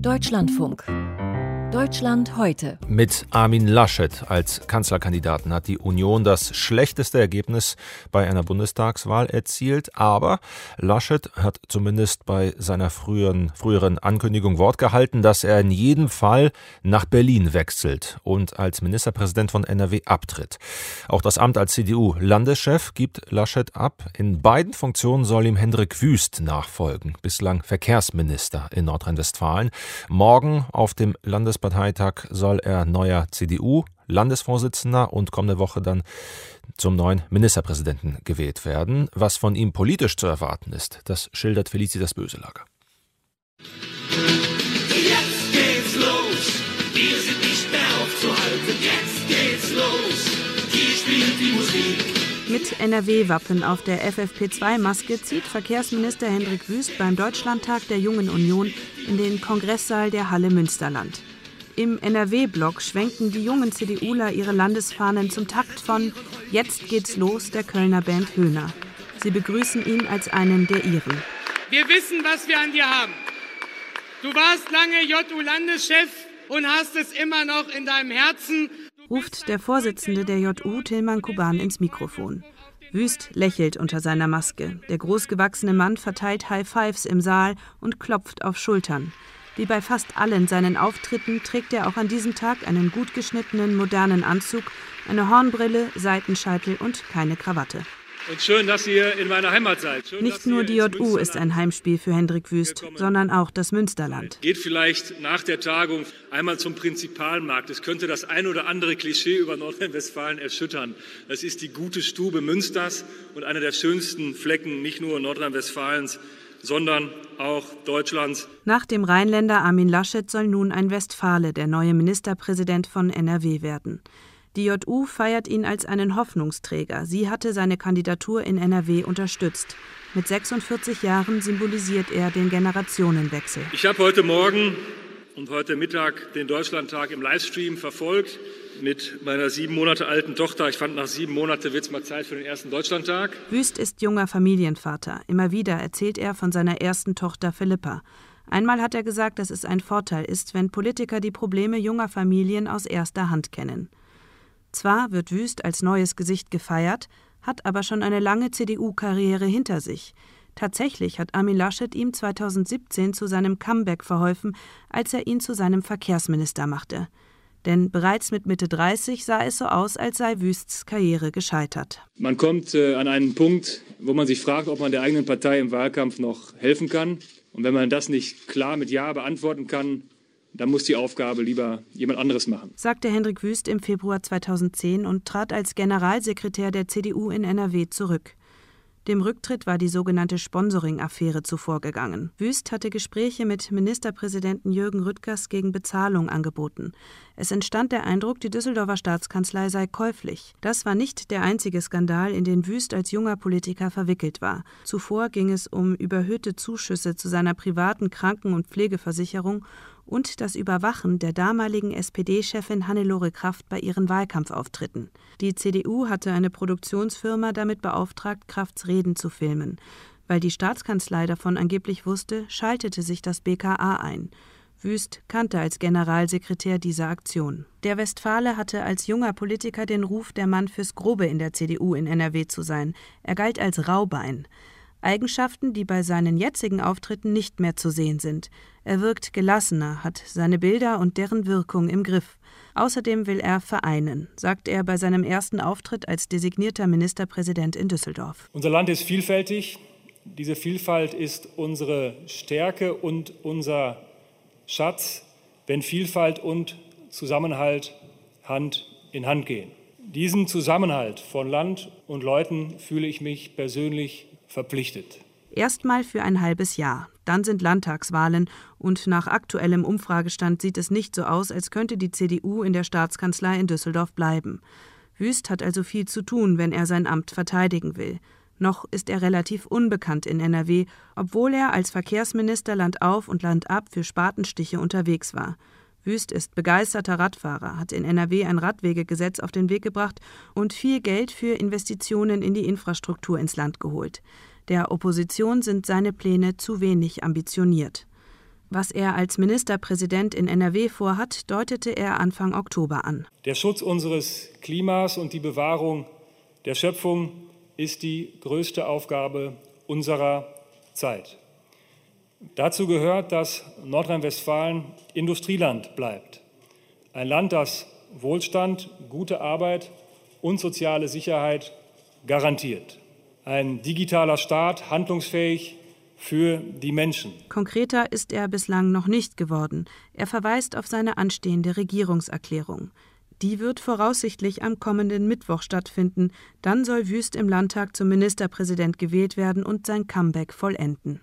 Deutschlandfunk. Deutschland heute. Mit Armin Laschet als Kanzlerkandidaten hat die Union das schlechteste Ergebnis bei einer Bundestagswahl erzielt. Aber Laschet hat zumindest bei seiner früheren, früheren Ankündigung Wort gehalten, dass er in jedem Fall nach Berlin wechselt und als Ministerpräsident von NRW abtritt. Auch das Amt als CDU-Landeschef gibt Laschet ab. In beiden Funktionen soll ihm Hendrik Wüst nachfolgen, bislang Verkehrsminister in Nordrhein-Westfalen. Morgen auf dem Bundesparteitag soll er neuer CDU-Landesvorsitzender und kommende Woche dann zum neuen Ministerpräsidenten gewählt werden. Was von ihm politisch zu erwarten ist, das schildert Felicitas Böselager. Jetzt geht's los, wir sind nicht mehr aufzuhalten. Jetzt geht's los, hier spielt die Musik. Mit NRW-Wappen auf der FFP2-Maske zieht Verkehrsminister Hendrik Wüst beim Deutschlandtag der Jungen Union in den Kongresssaal der Halle Münsterland. Im NRW-Block schwenken die jungen CDUler ihre Landesfahnen zum Takt von Jetzt geht's los der Kölner Band Höhner. Sie begrüßen ihn als einen der ihren. Wir wissen, was wir an dir haben. Du warst lange JU-Landeschef und hast es immer noch in deinem Herzen. Ruft der Vorsitzende der JU, Tilman Kuban, ins Mikrofon. Wüst lächelt unter seiner Maske. Der großgewachsene Mann verteilt High Fives im Saal und klopft auf Schultern. Wie bei fast allen seinen Auftritten trägt er auch an diesem Tag einen gut geschnittenen, modernen Anzug, eine Hornbrille, Seitenscheitel und keine Krawatte. Und schön, dass ihr in meiner Heimat seid. Schön, Nicht nur die JU ist ein Heimspiel für Hendrik Wüst, sondern auch das Münsterland. Geht vielleicht nach der Tagung einmal zum Prinzipalmarkt. Es könnte das ein oder andere Klischee über Nordrhein-Westfalen erschüttern. Das ist die gute Stube Münsters und einer der schönsten Flecken nicht nur Nordrhein-Westfalens, sondern auch Deutschlands. Nach dem Rheinländer Armin Laschet soll nun ein Westfale der neue Ministerpräsident von NRW werden. Die JU feiert ihn als einen Hoffnungsträger. Sie hatte seine Kandidatur in NRW unterstützt. Mit 46 Jahren symbolisiert er den Generationenwechsel. Ich habe heute Morgen und heute Mittag den Deutschlandtag im Livestream verfolgt mit meiner sieben Monate alten Tochter. Ich fand, nach sieben Monaten wird es mal Zeit für den ersten Deutschlandtag. Wüst ist junger Familienvater. Immer wieder erzählt er von seiner ersten Tochter Philippa. Einmal hat er gesagt, dass es ein Vorteil ist, wenn Politiker die Probleme junger Familien aus erster Hand kennen. Zwar wird Wüst als neues Gesicht gefeiert, hat aber schon eine lange CDU-Karriere hinter sich. Tatsächlich hat Armin Laschet ihm 2017 zu seinem Comeback verholfen, als er ihn zu seinem Verkehrsminister machte. Denn bereits mit Mitte 30 sah es so aus, als sei Wüsts Karriere gescheitert. Man kommt äh, an einen Punkt, wo man sich fragt, ob man der eigenen Partei im Wahlkampf noch helfen kann. Und wenn man das nicht klar mit Ja beantworten kann, dann muss die Aufgabe lieber jemand anderes machen. Sagte Hendrik Wüst im Februar 2010 und trat als Generalsekretär der CDU in NRW zurück. Dem Rücktritt war die sogenannte Sponsoring-Affäre zuvorgegangen. Wüst hatte Gespräche mit Ministerpräsidenten Jürgen Rüttgers gegen Bezahlung angeboten. Es entstand der Eindruck, die Düsseldorfer Staatskanzlei sei käuflich. Das war nicht der einzige Skandal, in den Wüst als junger Politiker verwickelt war. Zuvor ging es um überhöhte Zuschüsse zu seiner privaten Kranken- und Pflegeversicherung und das Überwachen der damaligen SPD-Chefin Hannelore Kraft bei ihren Wahlkampfauftritten. Die CDU hatte eine Produktionsfirma damit beauftragt, Krafts Reden zu filmen. Weil die Staatskanzlei davon angeblich wusste, schaltete sich das BKA ein. Wüst kannte als Generalsekretär diese Aktion. Der Westfale hatte als junger Politiker den Ruf, der Mann fürs Grobe in der CDU in NRW zu sein. Er galt als Raubein. Eigenschaften, die bei seinen jetzigen Auftritten nicht mehr zu sehen sind. Er wirkt gelassener, hat seine Bilder und deren Wirkung im Griff. Außerdem will er vereinen, sagt er bei seinem ersten Auftritt als designierter Ministerpräsident in Düsseldorf. Unser Land ist vielfältig. Diese Vielfalt ist unsere Stärke und unser Schatz, wenn Vielfalt und Zusammenhalt Hand in Hand gehen. Diesem Zusammenhalt von Land und Leuten fühle ich mich persönlich verpflichtet. Erstmal für ein halbes Jahr. Dann sind Landtagswahlen und nach aktuellem Umfragestand sieht es nicht so aus, als könnte die CDU in der Staatskanzlei in Düsseldorf bleiben. Wüst hat also viel zu tun, wenn er sein Amt verteidigen will. Noch ist er relativ unbekannt in NRW, obwohl er als Verkehrsminister landauf und landab für Spatenstiche unterwegs war. Wüst ist begeisterter Radfahrer, hat in NRW ein Radwegegesetz auf den Weg gebracht und viel Geld für Investitionen in die Infrastruktur ins Land geholt. Der Opposition sind seine Pläne zu wenig ambitioniert. Was er als Ministerpräsident in NRW vorhat, deutete er Anfang Oktober an. Der Schutz unseres Klimas und die Bewahrung der Schöpfung ist die größte Aufgabe unserer Zeit. Dazu gehört, dass Nordrhein-Westfalen Industrieland bleibt. Ein Land, das Wohlstand, gute Arbeit und soziale Sicherheit garantiert. Ein digitaler Staat, handlungsfähig für die Menschen. Konkreter ist er bislang noch nicht geworden. Er verweist auf seine anstehende Regierungserklärung. Die wird voraussichtlich am kommenden Mittwoch stattfinden. Dann soll Wüst im Landtag zum Ministerpräsident gewählt werden und sein Comeback vollenden.